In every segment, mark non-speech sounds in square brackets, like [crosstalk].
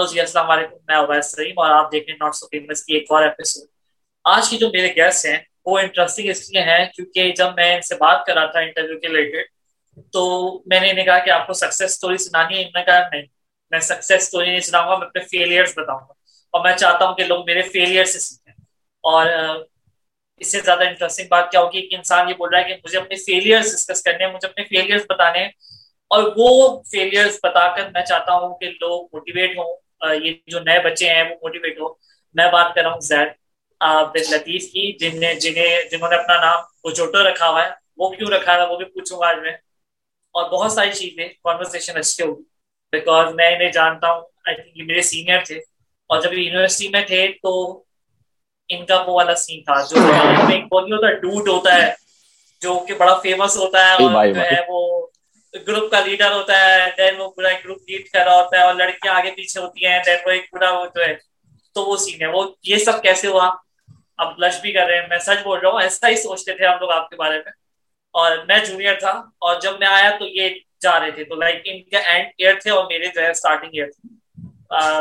چلو جی السلام علیکم، میں اویس سلیم اور آپ دیکھ رہے ہیں ناٹ سو فیمس کی ایک اور ایپیسوڈ آج کی جو میرے گیسٹ ہیں، وہ انٹرسٹنگ اس لیے ہیں کیونکہ جب میں ان سے بات کر رہا تھا انٹرویو کے ریلیٹڈ تو میں نے انہیں کہا کہ آپ کو سکسیز اسٹوری سنانی ہے۔ انہوں نے کہا، نہیں، میں سکسیز اسٹوری نہیں سناؤں گا، میں اپنے فیلئرس بتاؤں گا۔ اور میں چاہتا ہوں کہ لوگ میرے فیلئر سے سیکھیں۔ اور اس سے زیادہ انٹرسٹنگ بات کیا ہوگی کہ انسان یہ بول رہا ہے کہ مجھے اپنے فیلئرس ڈسکس کرنے ہیں، مجھے اپنے فیلئرس بتانے ہیں۔ اور وہ فیلئرس بتا کر میں چاہتا ہوں کہ لوگ موٹیویٹ ہوں یہ جو نئے بچے ہیں وہ موٹیویٹ ہو۔ میں بات کر رہا ہوں زید بن لطیف کی جن نے جنہیں جنہوں نے اپنا نام کوچوٹو رکھا ہوا ہے۔ وہ کیوں رکھا ہے؟ وہ بھی پوچھوں گا آج میں۔ اور بہت ساری چیزیں کانورسیشن اچھے ہوگی۔ بیکاز میں انہیں جانتا ہوں آئی تھنک یہ میرے سینئر تھے۔ اور جب یونیورسٹی میں تھے تو ان کا وہ والا سین تھا۔ جو ہوتا ہے ڈوٹ ہوتا ہے جو کہ بڑا فیمس ہوتا ہے اور جو ہے وہ گروپ کا لیڈر ہوتا ہے دین وہ پورا گروپ لیڈ کر رہا ہوتا ہے اور لڑکیاں آگے پیچھے ہوتی ہیں دین وہ ایک پورا وہ جو ہے، تو وہ سین ہے۔ وہ، یہ سب کیسے ہوا؟ اب لش بھی کر رہے ہیں۔ میں سچ بول رہا ہوں، ایسا ہی سوچتے تھے ہم لوگ آپ کے بارے میں۔ اور میں جونیئر تھا اور جب میں آیا تو یہ جا رہے تھے۔ تو لائک ان کے اینڈ ایئر تھے اور میرے جو ہے اسٹارٹنگ ایئر تھے۔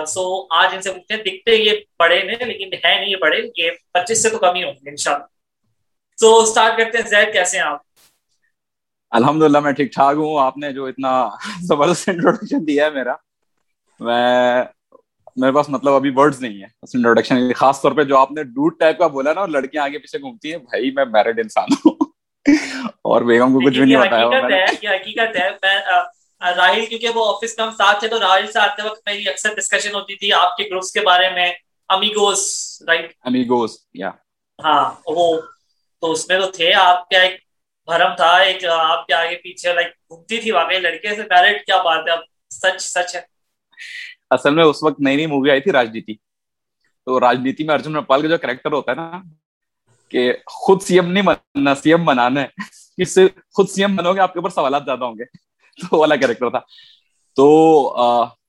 سو آج ان سے پوچھتے ہیں، دکھتے یہ بڑے نے لیکن ہے نہیں یہ بڑے، یہ پچیس سے تو کم ہی ہوں گے ان شاء اللہ سو اسٹارٹ کرتے ہیں، زید کیسے ہیں آپ؟ الحمد للہ میں ٹھیک ٹھاک ہوں۔ آپ نے جو اتنا [laughs] زبردست انٹروڈکشن دیا ہے میرا میں میرے پاس مطلب ابھی ورڈز نہیں ہے انٹروڈکشن خاص طور پہ جو آپ نے ڈوٹ ٹائپ کا بولا نا لڑکیاں آگے پیچھے گھومتی ہیں بھائی میں میرڈ انسان ہوں۔ [laughs] اور بیگم کو کچھ بھی نہیں ہوتا حقیقت ہے راہل کیونکہ وہ آفس کا ہم ساتھ تھے تو راہل سے آتے وقت میری اکثر ڈسکشن ہوتی تھی آپ کے گروپس کے بارے میں۔ امیگوز رائٹ امیگوز یا ہاں وہ تو اس میں تو تھے۔ آپ کیا ایک بھرم تھا ایک آپ کے آگے پیچھے لائک گھومتی تھی واقعی لڑکے سے میرڈ کیا بات ہے اب سچ سچ ہے اصل میں اس وقت نئی نئی مووی آئی تھی راجنیتی تو راجنیتی میں ارجن رپال کا جو کریکٹر ہوتا ہے نا کہ خود سی ایم نہیں بننا سی ایم بنانا ہے کس سے خود سی ایم بنو گے آپ کے اوپر سوالات زیادہ ہوں گے تو والا کریکٹر تھا تو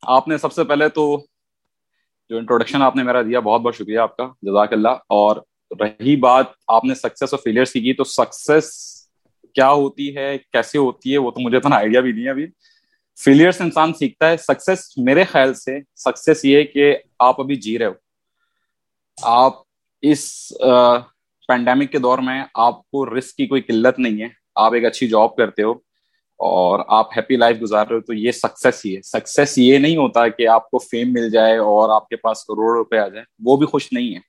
آپ نے سب سے پہلے تو جو انٹروڈکشن آپ نے میرا دیا بہت بہت شکریہ آپ کا جزاک اللہ اور رہی بات آپ نے سکسیس اور فیلئر کی تو سکسیس کیا ہوتی ہے، کیسے ہوتی ہے، وہ تو مجھے اتنا آئیڈیا بھی نہیں ہے ابھی۔ فیلئر سے انسان سیکھتا ہے۔ سکسیس میرے خیال سے سکسیس یہ کہ آپ ابھی جی رہے ہو۔ آپ اس پینڈیمک کے دور میں آپ کو رسک کی کوئی قلت نہیں ہے۔ آپ ایک اچھی جاب کرتے ہو اور آپ ہیپی لائف گزار رہے ہو تو یہ سکسیس ہی ہے۔ سکسیس یہ نہیں ہوتا کہ آپ کو فیم مل جائے اور آپ کے پاس کروڑ روپے آ جائے وہ بھی خوش نہیں ہے۔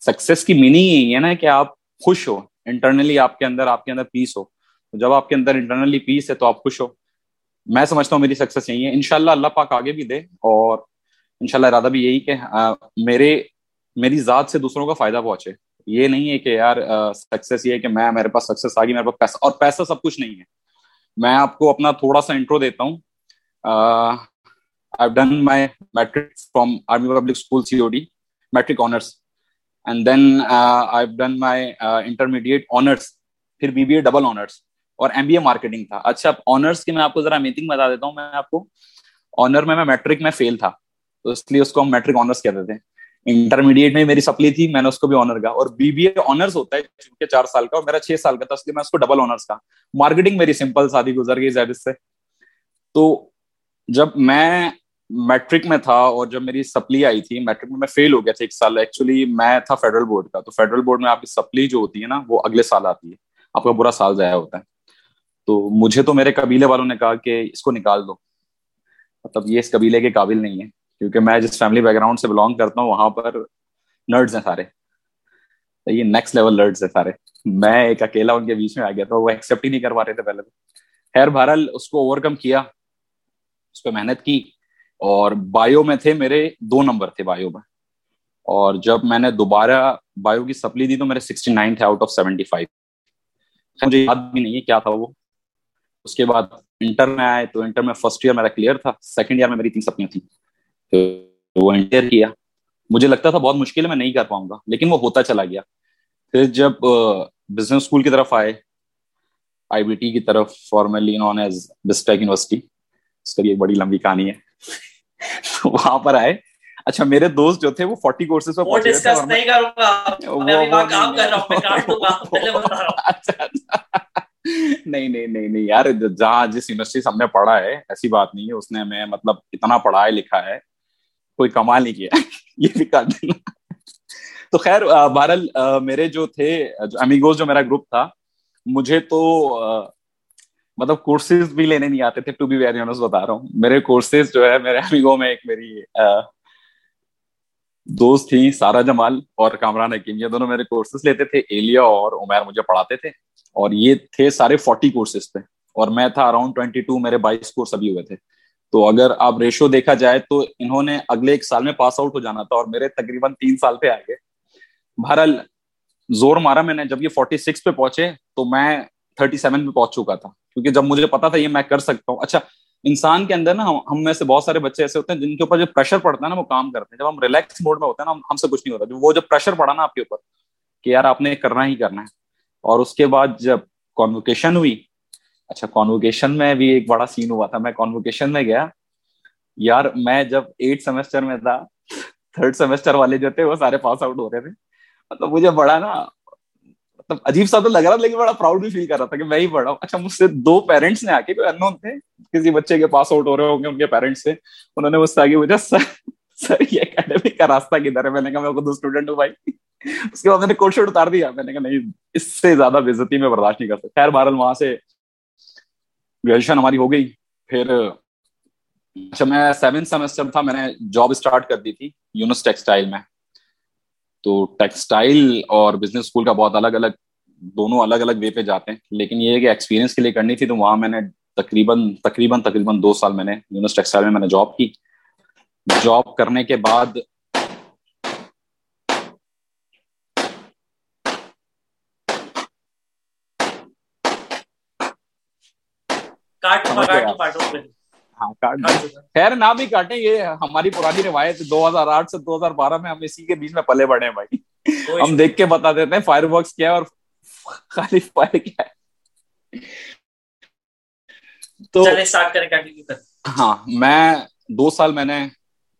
سکسیس کی میننگ یہی ہے نا کہ آپ خوش ہو۔ انٹرنلی آپ کے اندر، آپ کے اندر پیس ہو۔ جب آپ کے اندر انٹرنلی پیس ہے تو آپ خوش ہو۔ میں سمجھتا ہوں میری سکسیس یہی ہے۔ انشاءاللہ اللہ پاک آگے بھی دے اور انشاءاللہ ارادہ بھی یہی کہ میرے، میری ذات سے دوسروں کا فائدہ پہنچے۔ یہ نہیں ہے کہ یار سکسیس یہ ہے کہ میں، میرے پاس سکسیس آ گئی میرے پاس پیسہ، اور پیسہ سب کچھ نہیں ہے۔ میں آپ کو اپنا تھوڑا سا انٹرو دیتا ہوں۔ I done my matric from Army Public School C O D matric honours and then I done my intermediate honours پھر B B A double honours اور ایم بی اے مارکیٹنگ تھا۔ اچھا آنرس کی میں آپ کو ذرا میٹنگ بتا دیتا ہوں۔ میں آپ کو آنر میں میں میٹرک میں فیل تھا۔ تو اس لیے اس کو ہم میٹرک آنرس کہتے تھے۔ انٹرمیڈیٹ میں میری سپلی تھی، میں نے اس کو بھی آنر کا اور بی بی اے آنرس ہوتا ہے چونکہ چار سال کا، اور میرا چھ سال کا تھا، اس لیے میں اس کو ڈبل آنرس کا مارکیٹنگ میری سمپل سادی گزر گئی زیادہ سے۔ تو جب میں میٹرک میں تھا اور جب میری سپلی آئی تھی میٹرک میں میں فیل ہو گیا تھا ایک سال۔ ایکچولی میں تھا فیڈرل بورڈ کا۔ تو فیڈرل بورڈ میں آپ کی سپلی جو ہوتی ہے نا، وہ اگلے سال آتی ہے۔ آپ کا برا سال ضائع ہوتا ہے۔ تو مجھے تو میرے قبیلے والوں نے کہا کہ اس کو نکال دو۔ مطلب یہ اس قبیلے کے قابل نہیں ہے، کیونکہ میں جس فیملی بیک گراؤنڈ سے بلانگ کرتا ہوں، وہاں پر نرڈز ہیں سارے۔ یہ نیکسٹ لیول لرڈز ہیں سارے۔ میں ایک اکیلا ان کے بیچ میں آ گیا تھا، وہ ایکسیپٹ ہی نہیں کر پا رہے تھے پہلے تو۔ خیر، بہرحال اس کو اوور کم کیا، اس پہ محنت کی اور بایو میں تھے میرے دو نمبر تھے بایو میں۔ اور جب میں نے دوبارہ بایو کی سپلی دی تو میرے سکسٹی نائن تھے آؤٹ آف سیونٹی فائیو مجھے یاد بھی نہیں ہے کیا تھا وہ۔ اس کے بعد انٹر میں آئے تو انٹر میں فرسٹ ایئر میرا کلیئر تھا سیکنڈ ایئر میں میری تین سپنیاں تھیں۔ تو وہ انٹر کیا۔ مجھے لگتا تھا بہت مشکل ہے میں نہیں کر پاؤں گا لیکن وہ ہوتا چلا گیا۔ پھر جب بزنس اسکول کی طرف آئے آئی بی ٹی کی طرف فارملی نون ایز بسٹیک یونیورسٹی اس کا بھی ایک بڑی لمبی کہانی ہے۔ [laughs] وہاں پر آئے۔ اچھا میرے دوست جو تھے وہ فورٹی کورسز پہ نہیں نہیں نہیں نہیں، یار، جہاں جس یونیورسٹی سے ہم نے پڑھا ہے، ایسی بات نہیں ہے، اس نے ہمیں مطلب اتنا پڑھا ہے لکھا ہے، کوئی کمال نہیں کیا، [laughs] یہ بھی کاٹ دینا۔ تو خیر بہرحال میرے جو تھے امیگوز جو میرا گروپ تھا، مجھے تو مطلب کورسز بھی لینے نہیں آتے تھے ٹو بی ویری آنس بتا رہا ہوں۔ میرے کورسز جو ہے، میرے امیگو میں ایک میری دوست تھی سارا جمال اور کامران حکیم، یہ دونوں میرے کورسز لیتے تھے، ایلیا اور عمیر مجھے پڑھاتے تھے، اور یہ تھے سارے فورٹی کورسز پہ، اور میں تھا اراؤنڈ ٹوینٹی ٹو میرے بائیس کورس ابھی ہوئے تھے۔ تو اگر آپ ریشو دیکھا جائے تو انہوں نے اگلے ایک سال میں پاس آؤٹ ہو جانا تھا، اور میرے تقریباً تین سال پہ آئے گئے بہرحال زور مارا میں نے، جب یہ فورٹی سکس پہ پہنچے تو میں تھرٹی سیون پہ پہنچ چکا تھا، کیونکہ جب مجھے پتا تھا یہ میں کر سکتا ہوں۔ اچھا انسان کے اندر نا ہم میں سے بہت سارے بچے ایسے ہوتے ہیں جن کے اوپر جو پریشر پڑتا ہے نا وہ کام کرتے ہیں۔ جب ہم ریلیکس موڈ میں ہوتے ہیں نا، ہم سے کچھ نہیں ہوتا۔ وہ جب پریشر پڑا نا آپ کے اوپر کہ یار آپ نے کرنا ہی کرنا ہے۔ اور اس کے بعد جب کانوکیشن ہوئی اچھا کانوکیشن میں بھی ایک بڑا سین ہوا تھا۔ میں کانوکیشن میں گیا۔ یار، میں جب ایٹ سیمسٹر میں تھا تھرڈ سیمسٹر والے جو تھے وہ سارے پاس آؤٹ ہو رہے تھے۔ مطلب مجھے بڑا نا عجیب سا تو لگ رہا تھا، لیکن بڑا پراؤڈ بھی فیل کر رہا تھا کہ میں ہی پڑھا ہوں۔ اچھا مجھ سے دو پیرنٹس نے آ کے کوئی انون تھے؟ کسی بچے کے پاس آؤٹ ہو رہے ہوں گے، ان کے پیرنٹس سے۔ انہوں نے مجھ سے آگے مجھے سر سر، یہ اکیڈمی کا راستہ کدھر ہے؟ میں نے کہا، میں خود اسٹوڈنٹ ہوں بھائی۔ اس کے بعد میں نے کوٹ شوٹ اتار دیا۔ میں نے کہا، نہیں، اس سے زیادہ بےزتی میں برداشت نہیں کر سکتا۔ خیر، بہرحال وہاں سے گریجویشن ہماری ہو گئی۔ پھر اچھا میں سیون سیمسٹر تھا، میں نے جاب اسٹارٹ کر دی تھی یونس ٹیکسٹائل میں۔ تو ٹیکسٹائل اور بزنس اسکول کا بہت الگ الگ دونوں الگ الگ وے پہ جاتے ہیں۔ لیکن یہ ہے کہ ایکسپیرینس کے لیے کرنی تھی تو وہاں میں نے تقریباً تقریباً تقریباً دو سال میں نے یونس ٹیکسٹائل میں میں نے جاب کی۔ جاب کرنے کے بعد ہاں خیر نہ بھی کاٹے یہ ہماری پرانی روایت دو ہزار آٹھ سے دو ہزار بارہ میں ہم اسی کے بیچ میں پلے بڑے ہیں بھائی۔ ہم دیکھ کے بتا دیتے ہیں فائر ورکس کیا ہے اور خالی فائر کیا ہے۔ تو ہاں میں دو سال میں نے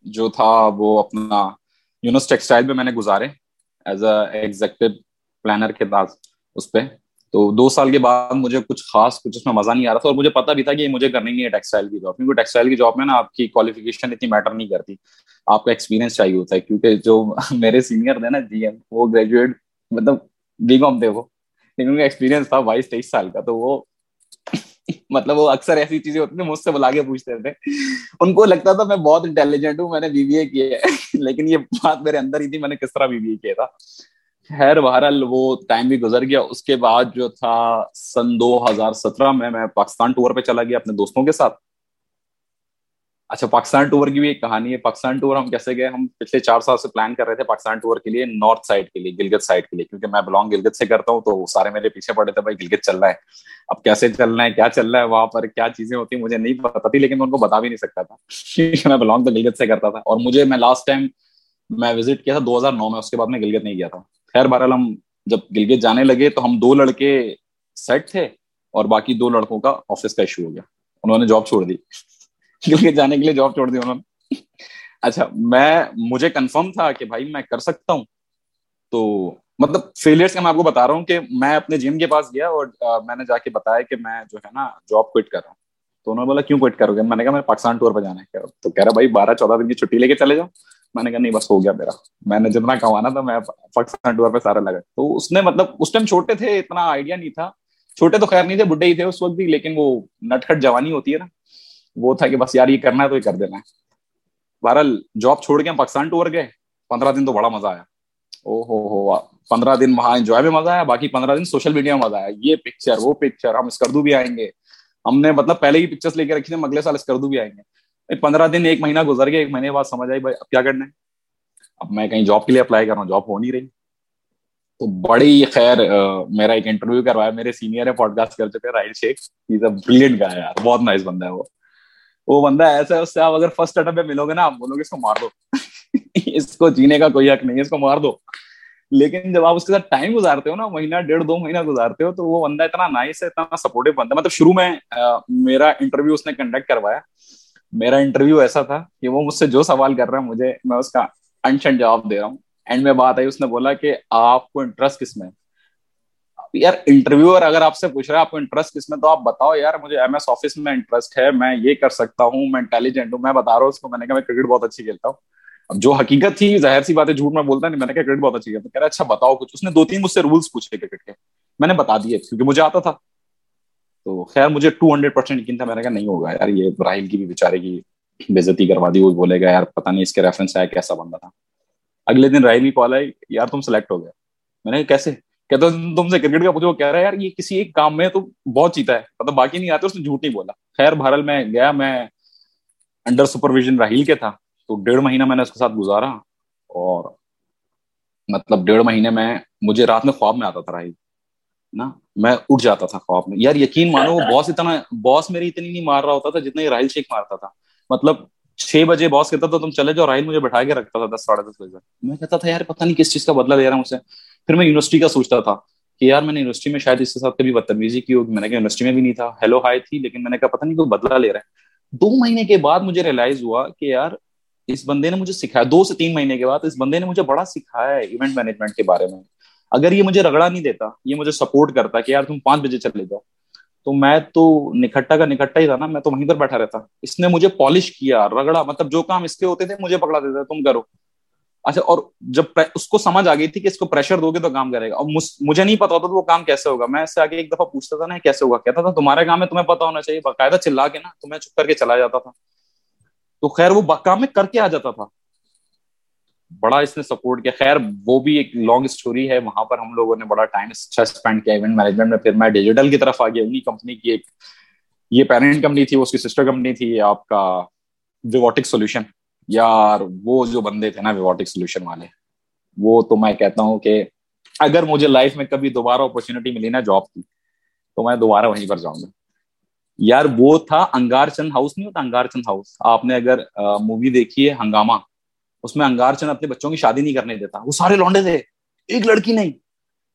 جو تھا وہ اپنا یونس ٹیکسٹائل میں میں نے گزارے ایز اے ایگزیکٹو پلانر کے پاس اس پہ۔ تو دو سال کے بعد مجھے کچھ خاص، کچھ اس میں مزہ نہیں آ رہا تھا اور مجھے پتا بھی تھا کہ مجھے کرنی نہیں ہے ٹیکسٹائل کی جاب کیونکہ ٹیکسٹائل کی جاب میں نا آپ کی کوالیفکیشن اتنی میٹر نہیں کرتی۔ آپ کا ایکسپیرینس چاہیے ہوتا ہے، کیونکہ جو [laughs] میرے سینئر تھے نا جی ایم وہ گریجویٹ مطلب بی کام تھے وہ۔ لیکن ان کا ایکسپیرینس تھا بائیس، تیئیس سال کا، تو وہ [laughs] مطلب وہ اکثر ایسی چیزیں ہوتی ہیں مجھ سے بلا کے پوچھتے تھے۔ ان کو لگتا تھا میں بہت انٹیلیجنٹ ہوں، میں نے بی بی اے کیا ہے۔ [laughs] لیکن یہ بات میرے اندر ہی تھی، میں نے کس طرح بی بی اے کیا تھا۔ خیر، بہرحال وہ ٹائم بھی گزر گیا۔ اس کے بعد جو تھا سن دو ہزار سترہ میں میں پاکستان ٹور پہ چلا گیا اپنے دوستوں کے ساتھ۔ اچھا پاکستان ٹور کی بھی ایک کہانی ہے۔ پاکستان ٹور ہم کیسے گئے؟ ہم پچھلے چار سال سے پلان کر رہے تھے پاکستان ٹور کے لیے نارتھ سائڈ کے لیے، گلگت سائڈ کے لیے۔ کیونکہ میں بلانگ گلگت سے کرتا ہوں تو سارے میرے پیچھے پڑے تھے، بھائی گلگت چل رہا ہے۔ اب کیسے چل رہا ہے؟ کیا چل رہا ہے؟ وہاں پر کیا چیزیں ہوتی مجھے نہیں پتا تھی، لیکن میں ان کو بتا بھی نہیں سکتا تھا۔ میں بلانگ تو گلگت سے کرتا تھا۔ اور مجھے میں لاسٹ ٹائم میں وزٹ کیا تھا، دو ہزار نو میں۔ اس کے بعد میں گلگت نہیں گیا تھا۔ خیر بہرحال ہم جب گلگت جانے لگے تو ہم دو لڑکے سیٹ تھے اور باقی دو لڑکوں کا آفس کا ایشو ہو گیا۔ انہوں نے جاب چھوڑ دی۔ گلگت جانے کے لیے جاب چھوڑ دی انہوں نے۔ اچھا میں، مجھے کنفرم تھا کہ بھائی میں کر سکتا ہوں۔ تو مطلب فیلئرس کا میں آپ کو بتا رہا ہوں کہ میں اپنے جم کے پاس گیا اور میں نے جا کے بتایا کہ میں جو ہے نا جاب کوئٹ کر رہا ہوں۔ تو انہوں نے بولا، کیوں کوئٹ کرو گے میں نے کہا، میں پاکستان ٹور پہ جانا ہے۔ تو کہہ رہا، بھائی، بارہ، چودہ دن کی چھٹی لے کے چلے جاؤ۔ میں نے کہا نہیں، بس ہو گیا میرا۔ میں نے جتنا کمانا تھا میں پاکستان ٹور پہ سارا لگا۔ تو اس نے مطلب اس ٹائم چھوٹے تھے، اتنا آئیڈیا نہیں تھا۔ چھوٹے تو خیر نہیں تھے، بڈھے ہی تھے اس وقت بھی، لیکن وہ نٹ کھٹ جوانی ہوتی ہے نا۔ وہ تھا کہ بس یار، یہ کرنا ہے تو یہ کر دینا ہے۔ بہرحال جاب چھوڑ کے ہم پاکستان ٹور گئے۔ پندرہ دن تو بڑا مزہ آیا۔ او ہو ہو پندرہ دن وہاں انجوائے میں مزہ آیا، باقی پندرہ دن سوشل میڈیا میں مزہ آیا۔ یہ پکچر وہ پکچر ہم اسکردو بھی آئیں گے۔ ہم نے مطلب پہلے ہی پکچر لے کے رکھی تھے اگلے سال اسکردو بھی آئیں گے۔ پندرہ دن، ایک مہینہ گزر گیا ایک مہینے بعد سمجھ آئی بھائی اب کیا کرنا ہے؟ اب میں کہیں جاب کے لیے اپلائی کر رہا ہوں جاب ہو نہیں رہی۔ تو بڑی خیر میرا ایک انٹرویو کروایا، میرے سینئر ہے پوڈ کاسٹ کر چکے راہل شیخ۔ از اے بریلینٹ گا یار، بہت نائس بندہ ہے وہ۔ وہ بندہ ایسا ہے، اس سے آپ اگر فرسٹ اٹمپ پہ ملو گے نا، آپ بولو گے اس کو مار دو۔ [laughs] اس کو جینے کا کوئی حق نہیں ہے، اس کو مار دو۔ لیکن جب آپ اس کے ساتھ ٹائم گزارتے ہو نا، مہینہ، ڈیڑھ، دو مہینہ گزارتے ہو، تو وہ بندہ اتنا نائس ہے، اتنا سپورٹو بندہ۔ مطلب شروع میں میرا انٹرویو اس نے کنڈکٹ کروایا۔ میرا انٹرویو ایسا تھا کہ وہ مجھ سے جو سوال کر رہا ہے، مجھے میں اس کا انشن جواب دے رہا ہوں۔ اینڈ میں بات آئی، اس نے بولا کہ آپ کو انٹرسٹ کس میں یار انٹرویور اگر آپ سے پوچھ رہا ہے آپ کو انٹرسٹ کس میں تو آپ بتاؤ یار، مجھے ایم ایس آفس میں انٹرسٹ ہے، میں یہ کر سکتا ہوں، میں انٹیلیجنٹ ہوں، میں بتا رہا ہوں اس کو، میں نے کہا میں کرکٹ بہت اچھی کھیلتا ہوں۔ اب جو حقیقت تھی، ظاہر سی بات ہے، جھوٹ میں بولتا نہیں، میں نے کہا کرکٹ بہت اچھی ہے کہہ رہا اچھا بتاؤ کچھ۔ اس نے دو تین مجھ سے رولس پوچھے کرکٹ کے۔ میں نے بتا دیے، کیونکہ مجھے آتا تھا۔ تو خیر مجھے ٹو ہنڈریڈ پرسینٹ یقین تھا، میں نے کہا نہیں ہوگا یار، یہ راہل کی بھی بیچارے کی بےزتی کروا دی، وہ بولے گا یار پتا نہیں اس کے ریفرنس آیا کیسا بندہ تھا۔ اگلے دن راہل کی کال آئی، یار تم سلیکٹ ہو گیا میں نے کیسے؟ کہتا تم سے کرکٹ کا پوچھو کہہ رہا ہے، یار یہ کسی ایک کام میں تو بہت چیتا ہے مطلب باقی نہیں آتے، اس نے جھوٹ نہیں بولا۔ خیر، بہرحال میں گیا، میں انڈر سپرویژن راہیل کے تھا۔ تو ڈیڑھ مہینہ میں نے اس کے ساتھ گزارا اور مطلب ڈیڑھ مہینے میں مجھے رات میں خواب میں آتا تھا راہیل نا، میں اٹھ جاتا تھا خواب میں۔ یار یقین مانو وہ باس اتنا باس میری اتنی نہیں مار رہا ہوتا تھا جتنا یہ راہل شیخ مارتا تھا۔ مطلب چھ بجے باس کہتا تھا، تم چلے جاؤ راہل مجھے بٹھا کے رکھتا تھا دس، ساڑھے دس بجے۔ میں کہتا تھا، یار پتہ نہیں کس چیز کا بدلا لے رہا ہوں اسے۔ پھر میں یونیورسٹی کا سوچتا تھا کہ یار میں نے یونیورسٹی میں شاید اس کے ساتھ کبھی بدتمیزی کی ہوگی۔ میں نے کہا یونیورسٹی میں بھی نہیں تھا۔ ہیلو ہائی تھی، لیکن میں نے کہا پتہ نہیں کوئی بدلا لے رہا ہے۔ دو مہینے کے بعد مجھے ریئلائز ہوا کہ یار اس بندے نے مجھے سکھایا۔ دو سے تین مہینے کے بعد اس بندے نے مجھے بڑا سکھایا ہے ایونٹ مینجمنٹ کے بارے میں۔ اگر یہ مجھے رگڑا نہیں دیتا، یہ مجھے سپورٹ کرتا کہ یار تم پانچ بجے چلے جاؤ۔ تو میں تو نکھٹا کا نکھٹا ہی تھا نا، میں تو وہیں پر بیٹھا رہتا۔ اس نے مجھے پالش کیا، رگڑا مطلب جو کام اس کے ہوتے تھے، مجھے پکڑا دیتا، تم کرو۔ اچھا اور جب اس کو سمجھ آ گئی تھی کہ اس کو پریشر دو گے تو کام کرے گا۔ اور مجھے نہیں پتا ہوتا تو وہ کام کیسے ہوگا۔ میں اس سے آگے ایک دفعہ پوچھتا تھا نا کیسے ہوگا؟ کہتا تھا تمہارا کام ہے تمہیں پتا ہونا چاہیے، باقاعدہ چلا کے نا، تمہیں چپ کر کے چلا جاتا تھا۔ تو خیر وہ کام میں کر کے آ جاتا تھا۔ بڑا اس نے سپورٹ کیا۔ خیر، وہ بھی ایک لانگ اسٹوری ہے۔ وہاں پر ہم لوگوں نے بڑا ٹائم اچھا اسپینڈ کیا۔ ایونٹ مینجمنٹ میں پھر میں ڈیجیٹل کی طرف آ گیا انہیں کمپنی کی ایک یہ پیرنٹ کمپنی تھی اس کی سسٹر کمپنی تھی آپ کا ویوٹک سولوشن یار، وہ جو بندے تھے نا ویوٹک سولوشن والے، وہ تو میں کہتا ہوں کہ اگر مجھے لائف میں کبھی دوبارہ اپرچونیٹی ملی نا جاب کی، تو میں دوبارہ وہیں پر جاؤں گا۔ یار، وہ تھا انگار چند ہاؤس نہیں ہوتا انگار چند ہاؤس آپ نے اگر مووی دیکھی ہے ہنگامہ؟ اس میں انگار چند اپنے بچوں کی شادی نہیں کرنے دیتا۔ وہ سارے لونڈے تھے۔ ایک لڑکی نہیں۔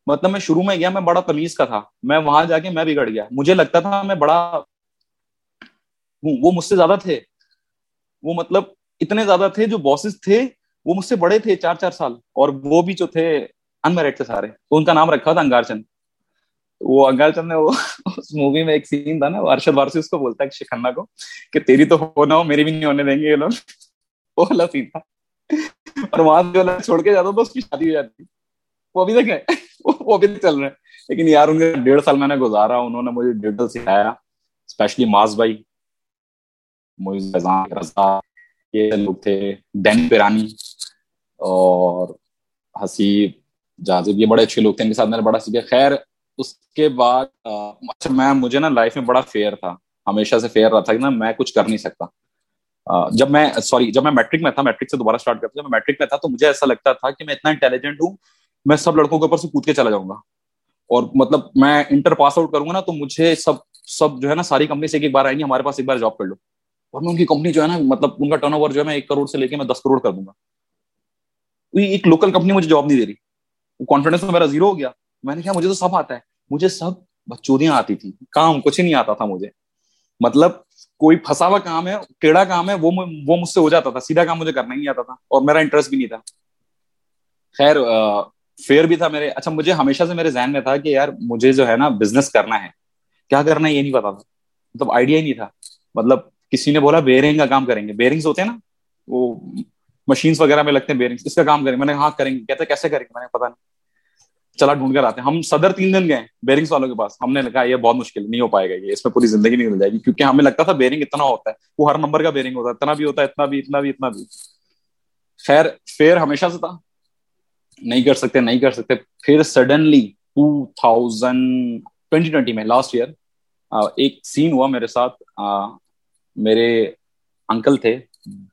مطلب میں شروع میں گیا، میں بڑا تمیز کا تھا۔ میں وہاں جا کے میں بگڑ گیا۔ مجھے لگتا تھا میں بڑا وہ مجھ سے زیادہ تھے۔ وہ مطلب اتنے زیادہ تھے جو باسز تھے۔ وہ مجھ سے بڑے تھے، چار چار سال۔ اور وہ بھی جو تھے انمیرڈ تھے سارے۔ تو ان کا نام رکھا تھا انگار چند۔ وہ انگار چند نے وہ اس مووی میں ایک سین تھا نا ارشد وارسی اس کو بولتا ہے شکھنا کو، کہ تیری تو ہونا ہو میری بھی نہیں ہونے دیں گے یہ لوگ۔ وہ والا سین تھا۔ اور وہاں سے چھوڑ کے جاتا تو اس کی شادی ہو جاتی۔ وہ ابھی تک ہے وہ ابھی تک چل رہے ہیں۔ لیکن یار، ان کے ڈیڑھ سال میں نے گزارا، انہوں نے مجھے ڈیٹیل سکھایا۔ اسپیشلی ماس بھائی رضا، یہ لوگ تھے۔ دین پیرانی اور حسیب جازب یہ بڑے اچھے لوگ تھے۔ ان کے ساتھ میں نے بڑا سیکھا۔ خیر، اس کے بعد اچھا میں، مجھے نا لائف میں بڑا فیئر تھا۔ ہمیشہ سے فیئر رہا تھا کہ نا میں کچھ کر نہیں سکتا۔ جب میں، سوری، جب میں میٹرک میں تھا، میٹرک سے دوبارہ اسٹارٹ کرتا جب میں میٹرک میں تھا تو مجھے ایسا لگتا تھا کہ میں اتنا انٹیلیجنٹ ہوں، میں سب لڑکوں کے اوپر سے کود کے چلا جاؤں گا۔ اور مطلب میں انٹر پاس آؤٹ کروں گا نا تو مجھے سب سب جو ہے نا، ساری کمپنی سے ایک بار آئیں گی، ہمارے پاس ایک بار جاب کر لو۔ اور میں ان کی کمپنی جو ہے نا مطلب ان کا ٹرن اوور جو ہے، میں ایک کروڑ سے لے کے میں دس کروڑ کر دوں گا۔ ایک لوکل کمپنی مجھے جاب نہیں دے رہی۔ وہ کانفیڈینس میں میرا زیرو ہو گیا۔ میں نے کہا، مجھے تو سب آتا ہے۔ مجھے سب بچوریاں آتی تھی۔ کام کچھ نہیں آتا تھا مجھے۔ مطلب کوئی پھنسا ہوا کام ہے، ٹیڑھا کام ہے، وہ وہ مجھ سے ہو جاتا تھا، سیدھا کام مجھے کرنا ہی آتا تھا اور میرا انٹرسٹ بھی نہیں تھا۔ خیر فیئر بھی تھا میرے۔ اچھا مجھے ہمیشہ سے میرے ذہن میں تھا کہ یار، مجھے جو ہے نا بزنس کرنا ہے۔ کیا کرنا ہے یہ نہیں پتا تھا۔ مطلب آئیڈیا ہی نہیں تھا۔ مطلب کسی نے بولا بیرنگ کا کام کریں گے۔ بیرنگس ہوتے ہیں نا، وہ مشینس وغیرہ میں لگتے ہیں بیرنگس اس کا کام کریں گے۔ میں نے ہاں کریں گے۔ کہتے کیسے کریں گے؟ میں نے پتا نہیں۔ چلا ڈھونڈ کر آتے ہیں۔ ہم صدر تین دن گئے بیرنگس والوں کے پاس۔ ہم نے کہا یہ بہت مشکل نہیں ہو پائے گا یہ۔ اس میں پوری زندگی نہیں مل جائے گی۔ کیونکہ ہمیں لگتا تھا بیرنگ اتنا ہوتا ہے۔ وہ ہر نمبر کا بیرنگ ہوتا ہے۔ اتنا بھی ہوتا ہے، اتنا بھی اتنا بھی اتنا بھی۔ خیر فیئر ہمیشہ سے تھا۔ نہیں کر سکتے، نہیں کر سکتے۔ پھر suddenly two thousand twenty twenty میں لاسٹ ایئر ایک سین ہوا میرے ساتھ۔ میرے انکل تھے۔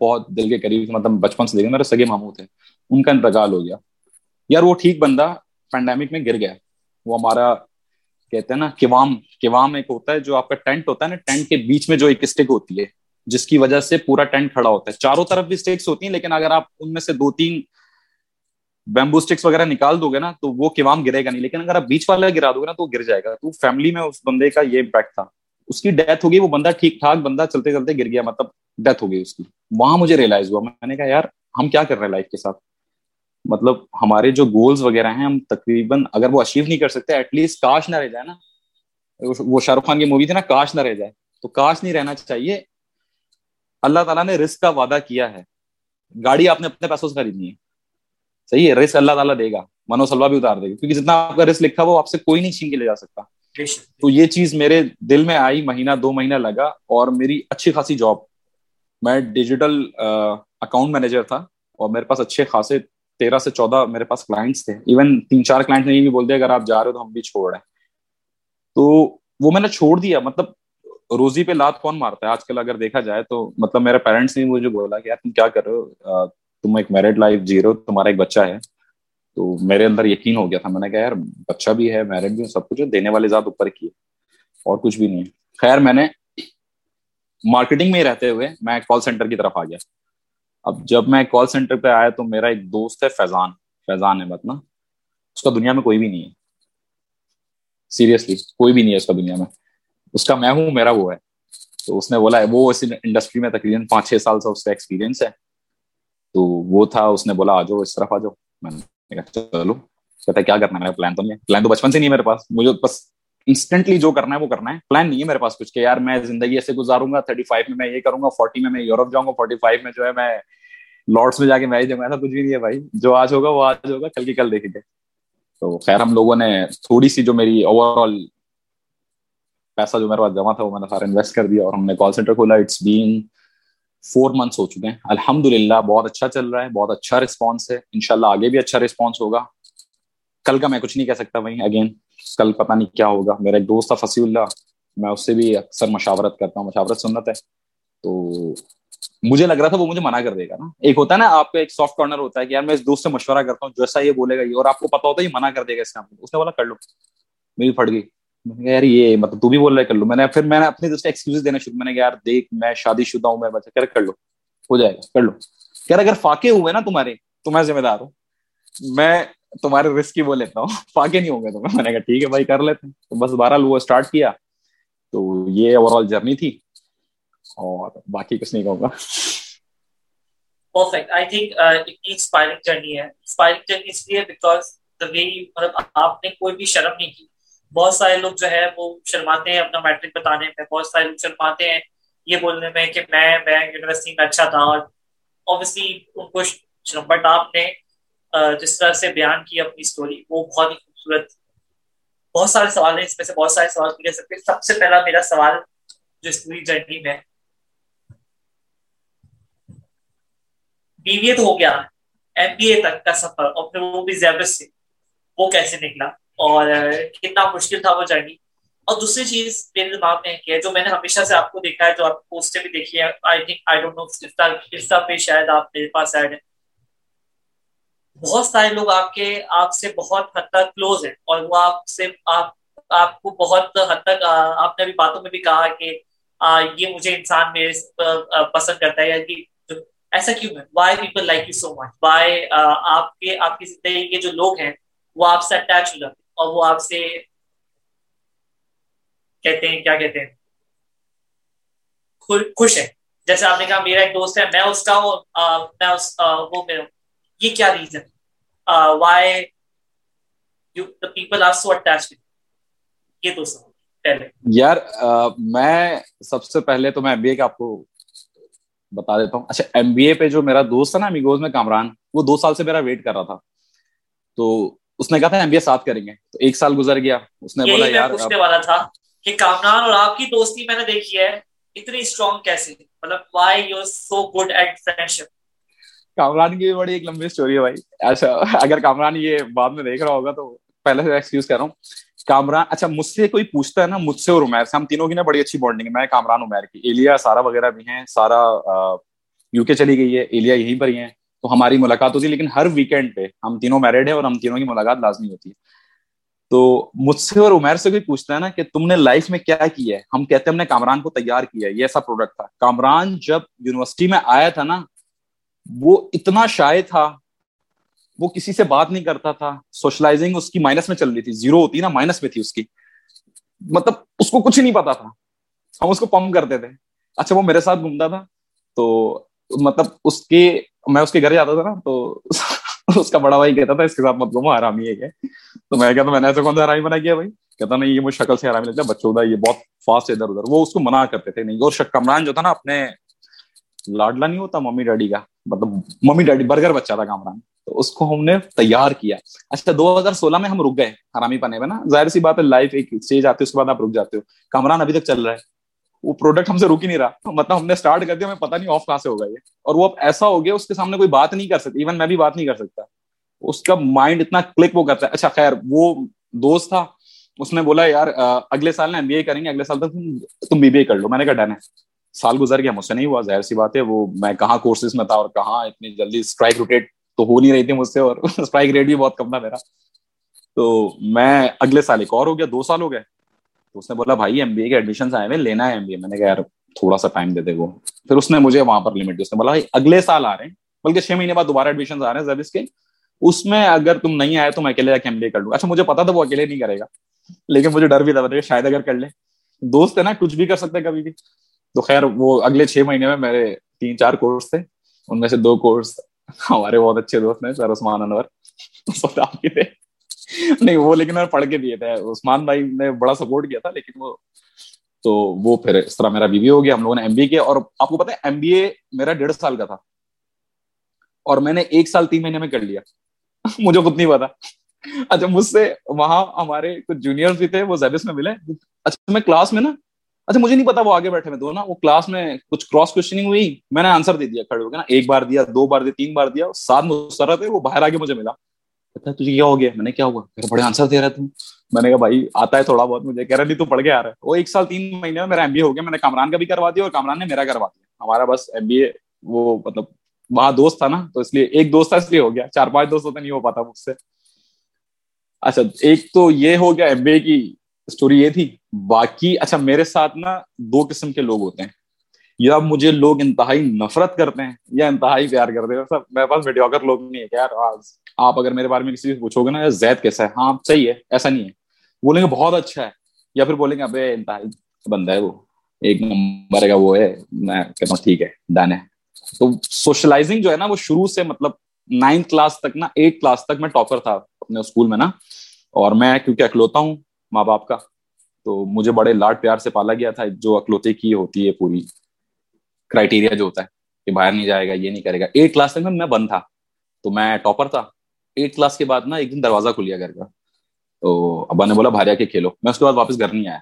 بہت دل کے قریب مطلب بچپن سے دیکھے، میرے سگے ماموں تھے۔ ان کا انتقال ہو گیا۔ یار، وہ ٹھیک بندہ پینڈیمک میں گر گیا. وہ ہمارا کہتے ہیں نا، کیوام کیوام ایک ہوتا ہے جو آپ کا ٹینٹ ہوتا ہے نا، ٹینٹ کے بیچ میں جو ایک اسٹک ہوتی ہے، جس کی وجہ سے پورا ٹینٹ کھڑا ہوتا ہے. چاروں طرف بھی اسٹکس ہوتی ہیں، لیکن اگر آپ ان میں سے دو تین بیمبو اسٹکس وغیرہ نکال دو گے نا، تو وہ کیوام گرے گا نہیں. لیکن اگر آپ بیچ والا گرا دو گے نا، تو گر جائے گا. تو فیملی میں اس بندے کا یہ امپیکٹ تھا. اس کی ڈیتھ ہوگی وہ بندہ ٹھیک ٹھاک، بندہ چلتے چلتے گر گیا مطلب ڈیتھ ہو گئی اس کی. وہاں مجھے ریئلائز ہوا، میں نے کہا، یار، ہم کیا کر رہے ہیں لائف کے ساتھ؟ مطلب ہمارے جو گولس وغیرہ ہیں ہم تقریباً اگر وہ اچیو نہیں کر سکتے ایٹ لیسٹ کاش نہ رہ جائے نا۔ وہ شاہ رخ خان کی مووی تھی نا کاش نہ رہ جائے۔ تو کاش نہیں رہنا چاہیے۔ اللہ تعالیٰ نے رسک کا وعدہ کیا ہے۔ گاڑی آپ نے اپنے پیسوں سے خریدنی ہے۔ صحیح ہے رسک اللہ تعالیٰ دے گا۔ منو سلوا بھی اتار دے گا۔ کیونکہ جتنا آپ کا رسک لکھا وہ آپ سے کوئی نہیں چھین کے لے جا سکتا۔ تو یہ چیز میرے دل میں آئی مہینہ دو مہینہ لگا۔ اور میری اچھی خاصی جاب میں ڈیجیٹل اکاؤنٹ مینیجر تھا۔ اور میرے پاس اچھے خاصے تیرہ سے چودہ میرے پاس کلائنٹس تھے. ایون تین چار کلائنٹ نے یہ بھی بول دیا، اگر آپ جا رہے ہو تو ہم بھی چھوڑ رہے ہیں. تو وہ میں نے چھوڑ دیا مطلب روزی پہ لات کون مارتا ہے؟ آج کل اگر دیکھا جائے تو مطلب میرے پیرنٹس نے مجھے بولا کہ یار تم کیا کر رہے ہو؟ تم ایک میرڈ لائف جی رہے ہو، تمہارا ایک بچہ ہے۔ تو میرے اندر یقین ہو گیا تھا، میں نے کہا یار بچہ بھی ہے میرڈ بھی سب کچھ دینے والے ذات اوپر کی اور کچھ بھی نہیں ہے۔ خیر، میں نے مارکیٹنگ میں ہی رہتے ہوئے میں کال سینٹر کی طرف آ گیا۔ اب جب میں کال سینٹر پہ آیا تو میرا ایک دوست ہے فیضان فیضان احمد نا، اس کا دنیا میں کوئی بھی نہیں ہے۔ سیریسلی کوئی بھی نہیں ہے اس کا دنیا میں۔ اس کا میں ہوں، میرا وہ ہے۔ تو اس نے بولا ہے وہ اس انڈسٹری میں تقریباً پانچ چھ سال سے اس کا ایکسپیرینس ہے۔ تو وہ تھا، اس نے بولا، آ جاؤ، اس طرف آ جاؤ۔ میں نے کہا، چلو کہتا ہے کیا کرنا ہے پلان تو نہیں پلان تو بچپن سے نہیں ہے میرے پاس۔ مجھے بس انسٹنٹلی جو کرنا ہے وہ کرنا ہے۔ پلان نہیں ہے میرے پاس کچھ کہ یار میں زندگی ایسے گزاروں گا تھرٹی فائیو میں میں یہ کروں گا فورٹی میں میں یورپ جاؤں گا فورٹی فائیو میں جو ہے میں لارڈس میں جا کے میچ دوں گا ایسا کچھ بھی نہیں ہے بھائی۔ جو آج ہوگا وہ آج ہوگا، کل کی کل دیکھیں گے تو خیر ہم لوگوں نے تھوڑی سی جو میری اوور آل پیسہ جو میرے پاس جمع تھا وہ میں نے سارا انویسٹ کر دیا اور ہم نے کال سینٹر کھولا۔ اٹس بین فور منتھس ہو چکے ہیں۔ الحمد للہ بہت اچھا چل رہا ہے، بہت اچھا رسپانس ہے۔ ان شاء اللہ آگے بھی اچھا رسپانس ہوگا۔ کل کا میں کچھ نہیں کہہ سکتا بھائی اگین کل پتا نہیں کیا ہوگا۔ میرا ایک دوست تھا فصی اللہ، میں اس سے بھی اکثر مشاورت کرتا ہوں، مشاورت سنت ہے۔ تو مجھے لگ رہا تھا وہ مجھے منع کر دے گا نا۔ ایک ہوتا ہے نا، آپ کا ایک سافٹ کارنر ہوتا ہے کہ یار میں اس دوست سے مشورہ کرتا ہوں جیسا یہ بولے گا یہ، اور آپ کو پتا ہوتا ہے یہ منع کر دے گا اس کام اس نے بولا، کر لو۔ میری پھٹ گئی۔ میں نے یار یہ مطلب تو بھی بول رہے کر لو۔ میں نے پھر میں نے اپنی دوست ایکسکیوز دینا شروع، میں نے کہا، یار دیکھ، میں شادی شدہ ہوں، میں بچہ کہہ کر لو۔ ہو جائے گا، کر لو۔ کہہ اگر فاقے ہوئے نا تمہارے، تو میں ذمہ دار ہوں۔ میں تمہارے رسک ہی بول لیتا ہوں۔ [laughs] فاقے نہیں ہوں گے تو میں نے کہا، ٹھیک ہے بھائی، کر لیتے ہیں۔ تو بس بارہ لوگ اسٹارٹ کیا۔ تو یہ اوور آل جرنی تھی۔ اور باقی کچھ نہیں کہوں گا۔ پرفیکٹ آئی تھنک اتنی انسپائرنگ جرنی ہے۔ انسپائرنگ جرنی اس لیے بیکاز دا وے مطلب آپ نے کوئی بھی شرم نہیں کی بہت سارے لوگ جو ہے وہ شرماتے ہیں اپنا میٹرک بتانے میں بہت سارے لوگ شرماتے ہیں یہ بولنے میں کہ میں میں یونیورسٹی میں اچھا تھا اور اوبیسلی ان کو بٹ آپ نے جس طرح سے بیان کی اپنی اسٹوری وہ بہت ہی خوبصورت، بہت سارے سوال ہیں، اس میں سے بہت سارے سوال کر سکتے سب سے پہلا میرا سوال جو اس پوری جرنی میں بی بی ہو گیا ایم بی اے تک کا سفر، اور پھر وہ بھی زیبر سے، وہ کیسے نکلا؟ اور کتنا مشکل تھا وہ جرنی اور دوسری چیز میرے دماغ میں ہے، جو میں نے ہمیشہ سے آپ کو دیکھا ہے، جو آپ پوسٹیں بھی دیکھی ہے I think I don't know پہ شاید آپ میرے پاس ایڈ ہے۔ بہت سارے لوگ آپ کے، آپ سے بہت حد تک کلوز ہیں اور وہ آپ سے، آپ آپ کو بہت حد تک آپ نے ابھی باتوں میں بھی کہا کہ یہ مجھے انسان میرے پسند کرتا ہے یا کہ ایسا کیوں ہے؟ Why people like you so much why آپ کے، آپ کی زندگی کے جو لوگ ہیں، وہ آپ سے اٹیچ ہو جاتے ہیں اور وہ آپ سے کہتے ہیں، کیا کہتے ہیں؟ خوش ہے جیسے آپ نے کہا، میرا ایک دوست ہے، میں اس کا ہوں میں اس وہ میرا یہ کیا reason why people are so attach یہ تو پہلے. یار میں سب سے پہلے تو میں ایم بی اے کا آپ کو بتا دیتا ہوں. اچھا ایم بی اے پہ جو میرا دوست ہے نا امیگوز میں کامران وہ دو سال سے میرا ویٹ کر رہا تھا. تو اس نے کہا تھا ایم بی اے ساتھ کریں گے. تو ایک سال گزر گیا. اس نے بولا یار پوچھنے والا تھا کہ کامران اور آپ کی دوستی میں نے دیکھی ہے اتنی اسٹرانگ کیسے مطلب why you so good at friendship Kamran کی بڑی ایک لمبی اسٹوری ہے بھائی۔ اچھا اگر کامران یہ بعد میں دیکھ رہا ہوگا تو پہلے سے ایکسکیوز کر رہا ہوں۔ کامران اچھا مجھ سے کوئی پوچھتا ہے نا، مجھ سے اور عمیر سے ہم تینوں کی نا بڑی اچھی بانڈنگ ہے۔ میں، کامران، عمیر کی۔ ایلیا، سارا وغیرہ بھی ہیں، سارا یو کے چلی گئی ہے، ایلیا یہیں پر ہی ہیں۔ تو ہماری ملاقات ہوتی ہے، لیکن ہر ویکینڈ پہ ہم تینوں میرڈ ہیں اور ہم تینوں کی ملاقات لازمی ہوتی ہے۔ تو مجھ سے اور عمیر سے کوئی پوچھتا ہے نا کہ تم نے لائف میں کیا کیا ہے؟ ہم کہتے ہیں ہم نے کامران کو تیار کیا ہے، یہ ایسا پروڈکٹ تھا۔ کامران جب یونیورسٹی میں آیا تھا نا وہ اتنا شاید تھا، وہ کسی سے بات نہیں کرتا تھا۔ سوشلائزنگ اس کی مائنس میں چل رہی تھی، زیرو ہوتی نا، مائنس میں تھی اس کی۔ مطلب اس کو کچھ نہیں پتا تھا۔ ہم اس کو پمپ کرتے تھے۔ اچھا وہ میرے ساتھ گھومتا تھا۔ تو مطلب اس کے، میں اس کے گھر جاتا تھا نا، تو اس کا بڑا بھائی کہتا تھا، اس کے ساتھ مت گھومو آرامی ہے تو میں کہتا، میں نے ایسے کون سا آرامی بنا کیا بھائی؟ کہتا، نہیں، یہ مجھے شکل سے آرامی لگتا ہے بچوں یہ بہت فاسٹ ادھر ادھر وہ اس کو منع کرتے تھے، نہیں، اور کمران جو تھا نا، اپنے لاڈلا نہیں ہوتا، ممی، ڈیڈی کا۔ مطلب ممی ڈیڈی برگر بچہ تھا کامران، تو اس کو ہم نے تیار کیا۔ اچھا دو ہزار سولہ میں ہم رک گئے حرامی پنے میں نا۔ ظاہر سی بات ہے لائف ایک اسٹیج آتی ہے، اس کے بعد آپ رک جاتے ہو۔ کامران ابھی تک چل رہا ہے۔ وہ پروڈکٹ ہم سے رک ہی نہیں رہا۔ مطلب ہم نے اسٹارٹ کر دیا، ہمیں پتا نہیں آف کہاں سے ہوگا یہ۔ اور وہ اب ایسا ہو گیا، اس کے سامنے کوئی بات نہیں کر سکتی ایون میں بھی بات نہیں کر سکتا۔ اس کا مائنڈ اتنا کلک وہ کرتا ہے۔ اچھا خیر، وہ دوست تھا، اس نے بولا، یار، اگلے سال نا ایم بی اے کریں گے، اگلے سال تک تم بی بی اے کر لو۔ میں نے کہا، ڈن ہے۔ سال گزر گیا، مجھ سے نہیں ہوا، ظاہر سی بات ہے، وہ میں کہاں کورسز میں تھا اور کہاں اتنی جلدی اسٹرائک روٹیٹ تو ہو نہیں رہی تھی مجھ سے اور [laughs] اسٹرائک ریٹ بھی بہت کم تھا میرا۔ تو میں اگلے سال، ایک اور ہو گیا، دو سال ہو گئے۔ تو اس نے بولا، بھائی ایم بی اے کے ایڈمیشن آئے ہوئے، لینا ہے ایم بی اے میں نے کہا، یار، تھوڑا سا ٹائم دے دے وہ۔ پھر اس نے مجھے وہاں پر لمٹ دی۔ اس نے بولا، بھائی، اگلے سال آ رہے ہیں۔ بلکہ چھ مہینے بعد دوبارہ ایڈمیشن آ رہے ہیں زبس کے۔ اس میں اگر تم نہیں آئے تو میں اکیلے جا کے ایم بی اے کر لوں۔ اچھا مجھے پتا تھا وہ اکیلے نہیں کرے گا، لیکن مجھے ڈر بھی تھا شاید اگر کر لے۔ دوست ہے نا، کچھ بھی کر سکتے کبھی بھی۔ تو خیر وہ اگلے چھ مہینے میں میرے تین چار کورس تھے، ان میں سے دو کورس ہمارے بہت اچھے دوست ہیں، سر عثمان انور۔ تھے۔ نہیں، وہ لیکن میں پڑھ کے دیے تھے۔ عثمان بھائی نے بڑا سپورٹ کیا تھا، لیکن وہ تو وہ پھر اس طرح میرا بی بی ہو گیا، ہم لوگوں نے ایم بی کیا۔ اور آپ کو پتا ہے ایم بی اے میرا ڈیڑھ سال کا تھا۔ اور میں نے ایک سال تین مہینے میں کر لیا۔ مجھے خود نہیں پتا اچھا مجھ سے وہاں ہمارے کچھ جونیئر بھی تھے، وہ زیبس میں ملے۔ اچھا میں کلاس میں نا اچھا مجھے نہیں پتا، وہ آگے بیٹھے میں دو نا وہ کلاس میں کچھ کراس کوشچنگ ہوئی، میں نے آنسر دے دیا، کھڑے ہو گیا نا، ایک بار دیا، دو بار دیا، تین بار دیا سات مسرت ہے وہ باہر آگے مجھے ملا۔ کہتا ہے، تجھے کیا ہو گیا؟ میں نے کیا ہوا؟ بڑے آنسر دے رہا تھا میں نے کہا، بھائی، آتا ہے تھوڑا بہت مجھے، کہہ رہا، نہیں تو پڑھ کے آ رہا ہے۔ وہ ایک سال، تین مہینے میں میرا ایم بی اے ہو گیا، میں نے کامران کا بھی کروا دیا اور کامران نے میرا کروا دیا۔ ہمارا بس ایم بی اے وہ مطلب وہاں دوست تھا نا، تو اس لیے ایک دوست تھا، اس لیے ہو گیا۔ چار پانچ دوست ہوتے نہیں ہو پاتا مجھ سے۔ اچھا ایک تو یہ ہو گیا ایم بی اے کی اسٹوری یہ تھی۔ باقی اچھا میرے ساتھ نا دو قسم کے لوگ ہوتے ہیں۔ یا مجھے لوگ انتہائی نفرت کرتے ہیں یا انتہائی پیار کرتے ہیں۔ سب، میرے پاس ویڈیو لوگ نہیں ہے کہ یار آپ اگر میرے بارے میں کسی سے پوچھو گے نا زید کیسا ہے؟ ہاں صحیح ہے، ایسا نہیں ہے۔ بولیں گے بہت اچھا ہے، یا پھر بولیں گے ابھی انتہائی بندہ ہے وہ۔ ایک نمبر کا وہ ہے، میں کہتا ہوں ٹھیک ہے ڈن ہے۔ تو سوشلائزنگ جو ہے نا، وہ شروع سے مطلب نائنتھ کلاس تک نا ایٹ کلاس تک میں ٹاپر تھا اپنے اسکول میں نا۔ اور میں کیونکہ اکلوتا ہوں ماں باپ کا تو مجھے بڑے لاڈ پیار سے پالا گیا تھا، جو اکلوتے کی ہوتی ہے پوری کرائٹیریا جو ہوتا ہے کہ باہر نہیں جائے گا، یہ نہیں کرے گا۔ ایٹ کلاس تک میں بند تھا، تو میں ٹاپر تھا۔ ایٹ کلاس کے بعد نا ایک دن دروازہ کھلیا گھر کا۔ تو ابا نے بولا بھائی آ کے کھیلو۔ میں اس کے بعد واپس گھر نہیں آیا۔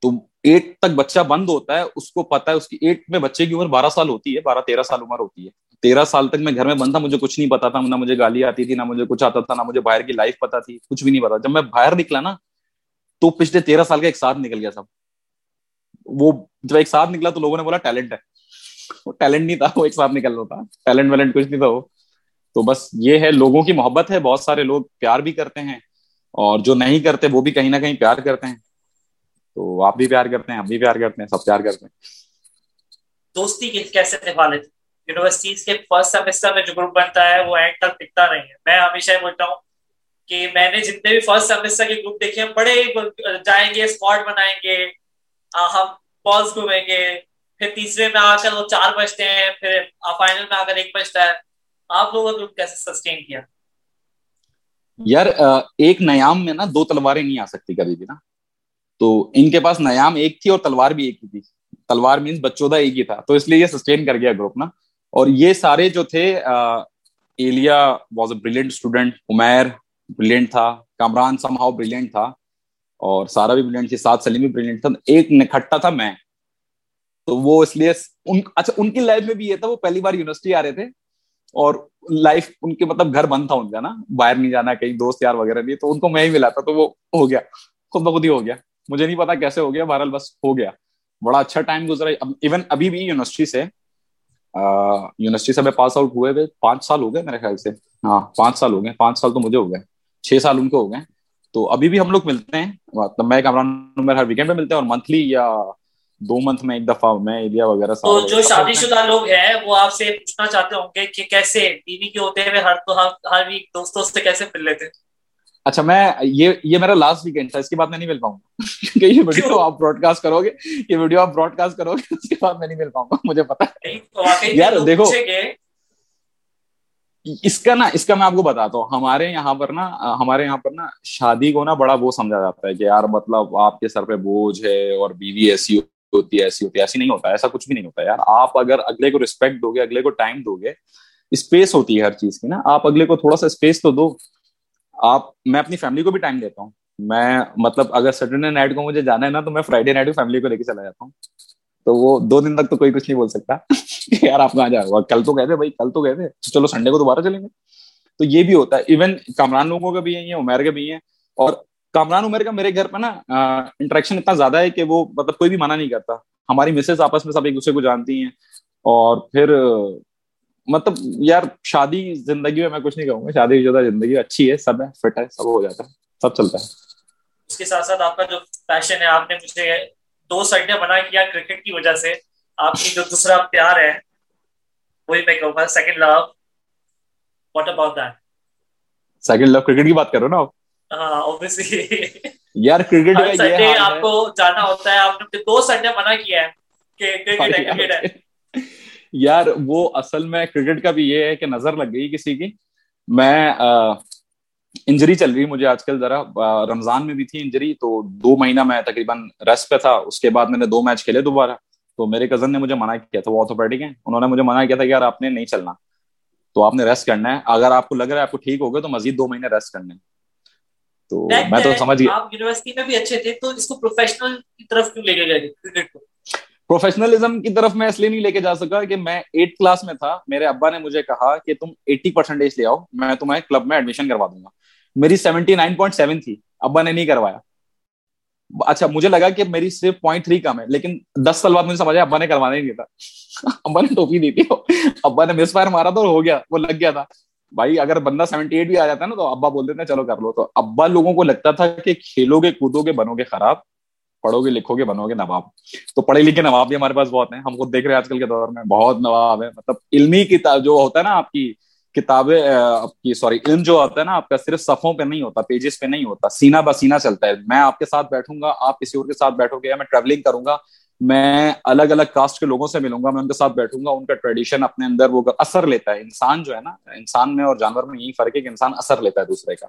تو ایٹ تک بچہ بند ہوتا ہے، اس کو پتا ہے، اس کی ایٹ میں بچے کی عمر بارہ سال ہوتی ہے، بارہ تیرہ سال عمر ہوتی ہے۔ تیرہ سال تک میں گھر میں بند تھا، مجھے کچھ نہیں پتا تھا، نہ مجھے گالی آتی تھی، نہ مجھے کچھ آتا تھا، نہ مجھے باہر کی لائف پتا تھی، کچھ بھی نہیں پتا۔ جب میں باہر نکلا نا تو پچھلے تیرہ سال کا ایک ساتھ نکل گیا سب وہ جب ایک ساتھ نکلا تو لوگوں نے بولا ٹیلنٹ ہے۔ وہ ٹیلنٹ نہیں تھا، وہ ایک ساتھ نکل رہا تھا۔ ٹیلنٹ ویلنٹ کچھ نہیں تھا وہ۔ تو بس یہ ہے، لوگوں کی محبت ہے۔ بہت سارے لوگ پیار بھی کرتے ہیں۔ اور جو نہیں کرتے، وہ بھی کہیں نہ کہیں پیار کرتے ہیں۔ تو آپ بھی پیار کرتے ہیں، ہم بھی پیار کرتے ہیں، سب پیار کرتے ہیں۔ دوستی کیسے نبھا لیتے یونیورسٹیز کے فرسٹ سیمسٹر میں جو گروپ بنتا ہے، وہ اینڈ تک ٹکتا نہیں ہے۔ میں ہمیشہ یہ بولتا ہوں کہ میں نے جتنے بھی فرسٹ سیمسٹر کے گروپ دیکھے ہیں بڑے جائیں گے اسپاٹ بنائیں گے ہم پالس گھومیں گے، پھر تیسرے میں آ کر وہ چار بجتے ہیں، پھر فائنل میں آ کر ایک بجتا ہے۔ آپ لوگوں کا گروپ کیسے سسٹین کیا؟ یار ایک نیام میں نا دو تلواریں نہیں آ سکتی کبھی بھی نا۔ تو ان کے پاس نیام ایک تھی اور تلوار بھی ایک ہی تھی۔ تلوار مینس بچوں کا ایک ہی تھا۔ تو اس لیے یہ سسٹین کر گیا گروپ نا۔ اور یہ سارے جو تھے Elia was a brilliant student Umair brilliant تھا کامران سم ہاؤ بریلینٹ تھا اور سارا بھی بریلینٹ تھی سات سلیم بھی بریلینٹ تھا. ایک نکھٹا تھا میں. تو وہ اس لیے ان اچھا ان کی لائف میں بھی یہ تھا، وہ پہلی بار یونیورسٹی آ رہے تھے. اور لائف ان کے مطلب گھر بند تھا ان کا نا. باہر نہیں جانا، کہیں دوست یار وغیرہ نہیں. تو ان کو میں ہی ملا تھا، تو وہ ہو گیا. خود بخود ہی ہو گیا. مجھے نہیں پتا کیسے ہو گیا، بہرحال بس ہو گیا. بڑا اچھا ٹائم گزرا. ایون ابھی بھی یونیورسٹی سے یونیورسٹی سے میں پاس آؤٹ ہوئے ہوئے پانچ سال ہو گئے میرے خیال سے. ہاں پانچ سال ہو گئے. پانچ سال تو مجھے ہو گئے. چھ سال ان کو ہو گئے۔ تو ابھی بھی ہم لوگ ملتے ہیں۔ مطلب میں کامران ہر ویکینڈ پہ ملتے ہیں اور منتھلی یا دو منتھ میں ایک دفعہ میں ایلیا وغیرہ تو جو شادی شدہ لوگ ہیں وہ آپ سے پوچھنا چاہتے ہوں گے کہ کیسے بیوی کے ہوتے ہوئے ہر تو ہر ویک دوستوں سے کیسے مل لیتے اچھا میں یہ یہ میرا لاسٹ ویکینڈ تھا اس کے بعد میں نہیں مل پاؤں گا۔ [laughs] کیونکہ یہ ویڈیو آپ براڈ کاسٹ کرو گے یہ ویڈیو آپ براڈ کاسٹ کرو گے اس کے بعد میں نہیں مل پاؤں گا مجھے پتا یار دیکھو۔ اس کا نا، اس کا میں آپ کو بتاتا ہوں، ہمارے یہاں پر نا، ہمارے یہاں پر نا شادی کو نا بڑا وہ سمجھا جاتا ہے کہ یار مطلب آپ کے سر پہ بوجھ ہے اور بیوی ایسی ہوتی ہے، ایسی ہوتی ہے، ایسی نہیں ہوتا، ایسا کچھ بھی نہیں ہوتا یار۔ آپ اگر اگلے کو ریسپیکٹ دو گے، اگلے کو ٹائم دو گے اسپیس ہوتی ہے ہر چیز کی نا۔ آپ اگلے کو تھوڑا سا اسپیس تو دو۔ آپ، میں اپنی فیملی کو بھی ٹائم دیتا ہوں۔ میں مطلب اگر سیٹرڈے نائٹ کو مجھے جانا ہے نا، تو میں فرائیڈے نائٹ کو فیملی کو لے کے چلا جاتا ہوں۔ تو وہ دو دن تک تو کوئی کچھ نہیں بول سکتا۔ [laughs] یار آپ کہاں جا رہے کل تو گئے تھے بھائی، کل تو گئے تھے۔ چلو سنڈے کو دوبارہ چلیں گے۔ تو یہ بھی ہوتا ہے۔ ایون کامران لوگوں کا بھی ہے عمیر کے بھی ہیں اور کامران عمیر کا میرے گھر پہ نا انٹریکشن اتنا زیادہ ہے کہ وہ مطلب کوئی بھی منع نہیں کرتا۔ ہماری مسز آپس میں سب ایک دوسرے کو جانتی ہیں۔ اور پھر مطلب یار شادی زندگی میں میں کچھ نہیں کہوں گا۔ شادی شدہ زندگی اچھی ہے، سب ہے فٹ ہے سب ہو جاتا ہے، سب چلتا ہے۔ اس کے ساتھ ساتھ آپ کا جو پیشن ہے، آپ نے مجھے دو سنڈے بنا کیا کرکٹ کی وجہ سے۔ آپ کی جو دوسرا پیار ہے وہی میں کہوں گا۔ Second love what about that second love cricket کی بات کرو نا آپ؟ ہاں یار کرکٹ کا یہ آپ کو جانا ہوتا ہے۔ آپ نے دو سنڈے منع کیا ہے کہ کرکٹ ہے کرکٹ ہے۔ یار وہ اصل میں کرکٹ کا بھی یہ ہے کہ نظر لگ گئی کسی کی۔ میں انجری چل رہی مجھے آج کل ذرا رمضان میں بھی تھی انجری تو دو مہینہ میں تقریباً ریسٹ پہ تھا اس کے بعد میں نے دو میچ کھیلے دوبارہ۔ تو میرے کزن نے مجھے منع کیا تھا وہ آتھوپیڈک ہیں انہوں نے مجھے منع کیا تھا کہ یار آپ نے نہیں چلنا۔ تو آپ نے ریسٹ کرنا ہے۔ اگر آپ کو لگ رہا ہے آپ کو ٹھیک ہو گیا تو مزید دو مہینے ریسٹ کرنے۔ تو میں تو سمجھ گیا۔ یونیورسٹی میں بھی اچھے تھے تو اس کو پروفیشنل کی طرف کیوں لے کے گئے؟ کرکٹ کو۔ پروفیشنلزم کی طرف میں اس لیے نہیں لے کے جا سکا کہ میں ایٹ کلاس میں تھا۔ میرے ابا نے مجھے کہا کہ تم ایٹی پرسینٹیج لے آؤ میں تمہیں کلب میں ایڈمیشن کروا دوں گا۔ میری سیونٹی نائن پوائنٹ سیون تھی ابا نے نہیں کروایا۔ اچھا مجھے لگا کہ میری صرف پوائنٹ تھری کم ہے، لیکن دس سال بعد مجھے سمجھا ابا نے کروانا ہی نہیں تھا۔ ابا نے ٹوپی دی تھی۔ ابا نے مس فائر مارا تھا اور ہو گیا، وہ لگ گیا تھا۔ بھائی، اگر بندہ سیونٹی ایٹ بھی آ جاتا ہے نا، تو ابا بول دیتے ہیں، چلو کر لو۔ تو ابا لوگوں کو لگتا تھا کہ کھیلو گے، کودو گے، بنو گے خراب، پڑھو گے، لکھو گے، بنو گے نواب۔ تو پڑھے لکھے نواب بھی ہمارے پاس بہت ہیں۔ ہم خود دیکھ رہے ہیں آج کل کے دور میں، بہت نواب ہے مطلب علمی کتاب جو ہوتا ہے نا آپ کی کتابیں آپ کی، سوری، علم جو ہوتا ہے نا، آپ کا صرف صفوں پہ نہیں ہوتا پیجز پہ نہیں ہوتا سینا بسینا چلتا ہے۔ میں آپ کے ساتھ بیٹھوں گا، آپ کسی اور کے ساتھ بیٹھو گے میں ٹریولنگ کروں گا، میں الگ الگ کاسٹ کے لوگوں سے ملوں گا، میں ان کے ساتھ بیٹھوں گا، ان کا ٹریڈیشن اپنے اندر وہ اثر لیتا ہے۔ انسان جو ہے نا، انسان میں اور جانور میں یہی فرق ہے کہ انسان اثر لیتا ہے دوسرے کا۔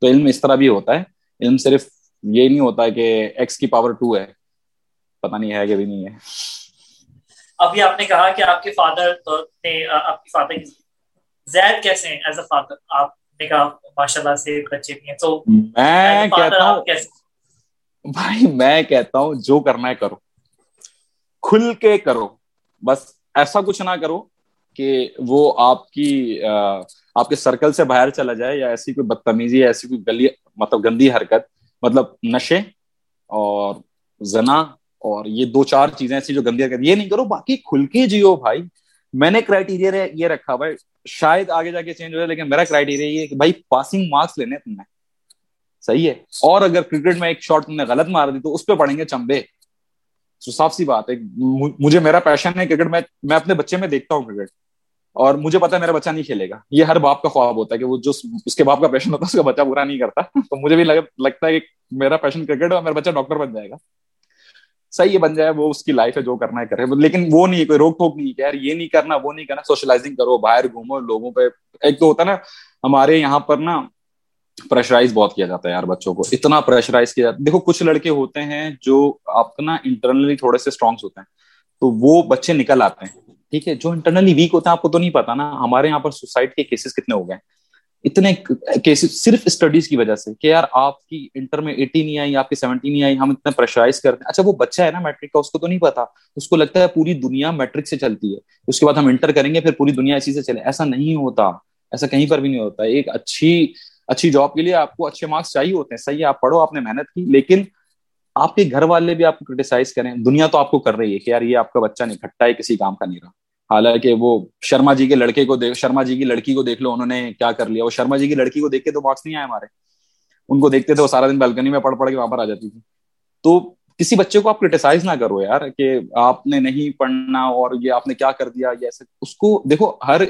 تو علم اس طرح بھی ہوتا ہے۔ علم صرف یہ نہیں ہوتا ہے کہ ایکس کی پاور ٹو ہے۔ پتا نہیں ہے کہ بھی نہیں ہے۔ ابھی آپ نے کہا کہ آپ کے فادر نے آپ کی فادر زید کیسے ہیں ایز اے فادر آپ نے کہا ماشاء اللہ سے بچے بھی ہیں تو میں کہتا ہوں بھائی میں کہتا ہوں جو کرنا ہے کرو کھل کے کرو بس ایسا کچھ نہ کرو کہ وہ آپ کی آپ کے سرکل سے باہر چلا جائے یا ایسی کوئی بدتمیزی ایسی کوئی گلی مطلب گندی حرکت مطلب نشے اور زنا اور یہ دو چار چیزیں ایسی جو گندی حرکت یہ نہیں کرو باقی کھل کے جیو بھائی۔ میں نے کرائٹیریا یہ رکھا بھائی، شاید آگے جا کے چینج ہو جائے، لیکن میرا کرائٹیریا یہ کہ بھائی پاسنگ مارکس لینے تم نے۔ صحیح ہے۔ اور اگر کرکٹ میں ایک شاٹ تم نے غلط مار دی تو اس پہ پڑیں گے چمبے۔ تو صاف سی بات ہے مجھے میرا پیشن ہے کرکٹ میں میں اپنے بچے میں دیکھتا ہوں کرکٹ اور مجھے پتا ہے میرا بچہ نہیں کھیلے گا۔ یہ ہر باپ کا خواب ہوتا ہے کہ وہ جو اس کے باپ کا پیشن ہوتا ہے، اس کا بچہ برا نہیں کرتا۔ [laughs] تو مجھے بھی لگتا ہے کہ میرا پیشن کرکٹ اور میرا بچہ ڈاکٹر بن جائے گا۔ صحیح بن جائے، وہ اس کی لائف ہے جو کرنا ہے، کرے۔ لیکن وہ نہیں، کوئی روک ٹوک نہیں کہ یار، یہ نہیں کرنا، وہ نہیں کرنا سوشلائزنگ کرو، باہر گھومو، لوگوں پہ۔ ایک تو ہوتا ہے نا، ہمارے یہاں پر نا پریشرائز بہت کیا جاتا ہے یار بچوں کو۔ اتنا پریشرائز کیا جاتا ہے۔ دیکھو، کچھ لڑکے ہوتے ہیں جو آپ نا انٹرنلی تھوڑے سے اسٹرانگس ہوتے ہیں۔ تو وہ بچے نکل آتے ہیں۔ ٹھیک ہے، جو انٹرنلی ویک ہوتے ہیں، آپ کو تو نہیں پتا نا، ہمارے یہاں پر سوسائڈ کے کیسز کتنے ہو گئے اتنے کیسز صرف اسٹڈیز کی وجہ سے کہ یار آپ کی انٹر میں ایٹی نہیں آئی، آپ کی سیونٹی نہیں آئی، ہم اتنے پریشرائز کرتے ہیں۔ اچھا وہ بچہ ہے نا میٹرک کا، اس کو تو نہیں پتا۔ اس کو لگتا ہے پوری دنیا میٹرک سے چلتی ہے۔ اس کے بعد ہم انٹر کریں گے، پھر پوری دنیا اسی سے چلے۔ ایسا نہیں ہوتا۔ ایسا کہیں پر بھی نہیں ہوتا۔ ایک اچھی اچھی جاب کے لیے آپ کو اچھے مارکس چاہیے ہوتے ہیں۔ صحیح ہے، آپ پڑھو، آپ نے محنت کی۔ لیکن آپ کے گھر والے بھی آپ کو کرٹیسائز کریں۔ دنیا تو آپ کو کر رہی ہے کہ یار یہ آپ کا بچہ نہیں، کھٹا ہے، کسی کام کا نہیں رہا۔ حالانکہ وہ شرما جی کے لڑکے کو دیکھ شرما جی کی لڑکی کو دیکھ لو، انہوں نے کیا کر لیا؟ وہ شرما جی کی لڑکی کو دیکھ کے تو مارکس نہیں آئے ہمارے۔ ان کو دیکھتے تھے وہ سارا دن بالکنی میں پڑھ پڑھ کے وہاں پر آ جاتی تھی۔ تو کسی بچے کو آپ کرٹیسائز نہ کرو یار کہ آپ نے نہیں پڑھنا اور یہ آپ نے کیا کر دیا، یہ ایسے۔ اس کو دیکھو، ہر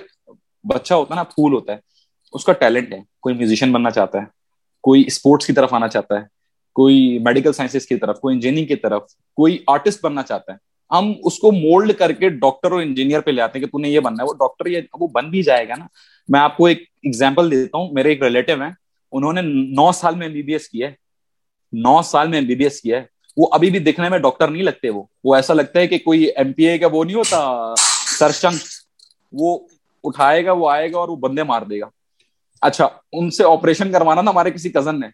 بچہ ہوتا ہے نا، پھول ہوتا ہے۔ اس کا ٹیلنٹ ہے۔ کوئی میوزیشین بننا چاہتا ہے، کوئی اسپورٹس کی طرف آنا چاہتا ہے، کوئی میڈیکل سائنسز کی طرف، کوئی انجینئرنگ کی طرف، کوئی آرٹسٹ بننا چاہتا ہے۔ ہم اس کو مولڈ کر کے ڈاکٹر اور انجینئر پہ لے آتے ہیں کہ تو نے یہ بننا ہے۔ وہ ڈاکٹر یہ وہ بن بھی جائے گا نا۔ میں آپ کو ایک ایگزامپل دیتا ہوں۔ میرے ایک ریلیٹو ہیں۔ انہوں نے نو سال میں ایم بی بی ایس کیا ہے۔ نو سال میں ایم بی بی ایس کیا ہے۔ وہ ابھی بھی دکھنے میں ڈاکٹر نہیں لگتے وہ۔ وہ ایسا لگتا ہے کہ کوئی ایم پی اے کا وہ نہیں ہوتا سرشنگ وہ اٹھائے گا، وہ آئے گا اور وہ بندے مار دے گا۔ اچھا ان سے آپریشن کروانا تھا ہمارے کسی کزن نے۔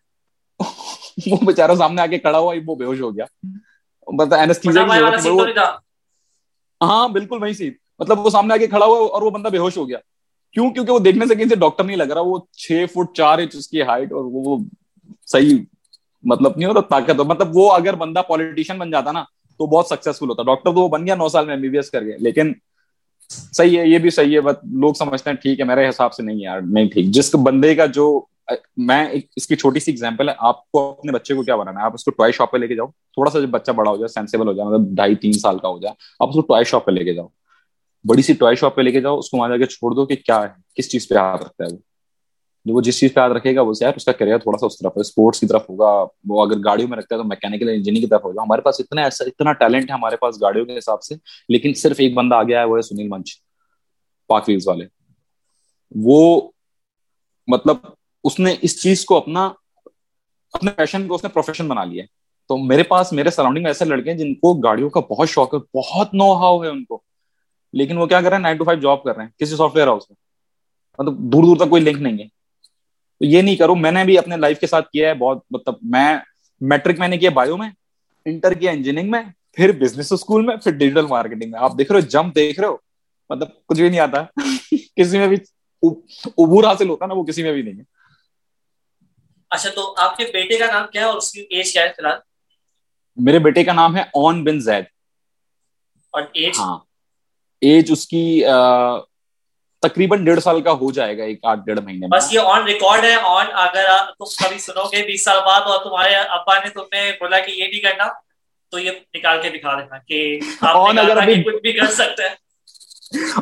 [laughs] وہ بےچارا سامنے آ کے کھڑا ہوا، وہ بے ہوش ہو گیا۔ ہاں بالکل وہی سی مطلب وہ سامنے آ کے کھڑا ہوا اور وہ بندہ بے ہوش ہو گیا۔ کیوں؟ کیونکہ وہ دیکھنے سے کہیں سے ڈاکٹر نہیں لگ رہا وہ چھ فٹ چار انچ اس کی ہائٹ اور وہ صحیح مطلب نہیں ہوتا طاقت مطلب وہ اگر بندہ پالیٹیشین بن جاتا نا تو بہت سکسیسفل ہوتا۔ ڈاکٹر تو وہ بن گیا نو سال میں ایم بی بی ایس کر گئے۔ لیکن صحیح ہے یہ بھی صحیح ہے بٹ لوگ سمجھتے ہیں ٹھیک ہے میرے حساب سے نہیں یار نہیں ٹھیک۔ جس بندے کا جو میں اس کی چھوٹی سی ایگزامپل ہے، آپ کو اپنے بچے کو کیا بنانا ہے؟ آپ اس کو ٹوائے شاپ پہ لے کے جاؤ، تھوڑا سا جب بچہ بڑا ہو جائے سینسیبل ہو جائے مطلب ڈھائی تین سال کا ہو جائے، آپ اس کو ٹوائے شاپ پہ لے کے جاؤ۔ بڑی سی ٹوائے شاپ پہ لے کے جاؤ، اس کو وہاں جا کے چھوڑ دو کہ کیا ہے، کس چیز پہ یاد رکھتا ہے وہ۔ جو وہ جس چیز پہ یاد رکھے گا، وہ یار اس کا کریئر تھوڑا سا اس طرف ہے اسپورٹس کی طرف ہوگا۔ وہ اگر گاڑیوں میں رکھتا ہے تو میکینکل انجینئرنگ کی طرف ہوگا۔ ہمارے پاس اتنا ایسا اتنا ٹیلنٹ ہے ہمارے پاس گاڑیوں کے حساب سے، لیکن صرف ایک بندہ آ گیا ہے، وہ ہے سنیل منچ، پاک ویلز والے۔ وہ مطلب اس نے اس چیز کو اپنا، اپنے پیشن کو اس نے پروفیشن بنا لیا تو میرے پاس، میرے سراؤنڈنگ میں ایسے لڑکے ہیں جن کو گاڑیوں کا بہت شوق ہے، بہت نو ہاؤ ہے ان کو۔ لیکن وہ کیا کر رہے ہیں؟ نائن ٹو فائیو جاب کر رہے ہیں، کسی سافٹ ویئر ہاؤس میں۔ مطلب دور دور تک کوئی لنک نہیں ہے۔ تو یہ نہیں کروں میں نے بھی اپنے لائف کے ساتھ کیا ہے، بہت مطلب میں میٹرک میں نے کیا بایو میں انٹر کیا انجینئرنگ میں، پھر بزنس اسکول میں، پھر ڈیجیٹل مارکیٹنگ میں۔ آپ دیکھ رہے ہو جمپ دیکھ رہے ہو۔ مطلب کچھ بھی نہیں آتا۔ [laughs] کسی میں بھی عبور حاصل ہوتا نا، وہ کسی میں بھی نہیں ہے۔ اچھا تو آپ کے بیٹے کا نام کیا ہے اور اس کی ایج کیا ہے فی الحال؟ میرے بیٹے کا نام ہے اون بن زید۔ اور ایج ہاں۔ ایج اس کی تقریباً ڈیڑھ سال کا ہو جائے گا ایک آٹھ ڈیڑھ مہینے بس یہ آن ریکارڈ ہے آن اگر تم کبھی سنو گے بیس سال بعد اور تمہارے ابا نے تمہیں بولا کہ یہ نہیں کرنا تو یہ نکال کے دکھا دینا کہ ابھی کچھ بھی کر سکتے ہیں۔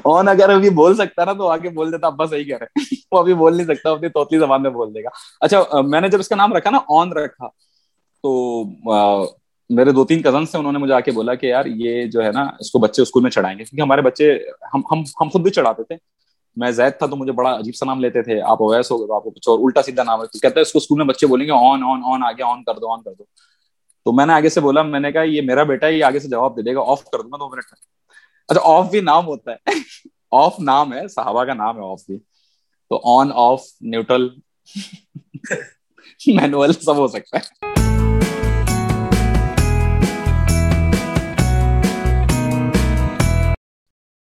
آن اگر ابھی بول سکتا نا تو آگے بول دیتا، ابا صحیح کہہ رہے وہ ابھی بول نہیں سکتا اپنی توتلی زبان میں بول دے گا۔ اچھا میں نے جب اس کا نام رکھا نا آن رکھا، تو میرے دو تین کزن سے انہوں نے مجھے آ کے بولا کہ یار، یہ جو ہے نا، اس کو بچے اسکول میں چڑھائیں گے۔ کیونکہ ہمارے بچے، ہم ہم ہم خود بھی چڑھاتے تھے۔ میں زید تھا تو مجھے بڑا عجیب سا نام لیتے تھے۔ آپ اویس ہو گئے تو آپ کو کچھ اور الٹا سیدھا نام ہے۔ تو کہتا ہے اس کو اسکول میں بچے بولیں گے آن آن آن آگے آن کر دو آن کر دو۔ تو میں نے آگے سے بولا، میں نے کہا، یہ میرا بیٹا ہے، یہ آگے سے جواب دے دے گا آف کر دوں گا دو منٹ میں۔ اچھا آف بھی نام ہوتا ہے۔ آف نام ہے، صحابہ کا نام ہے آف بھی۔ تو آن آف نیوٹرل مینوئل سب ہو سکتا ہے۔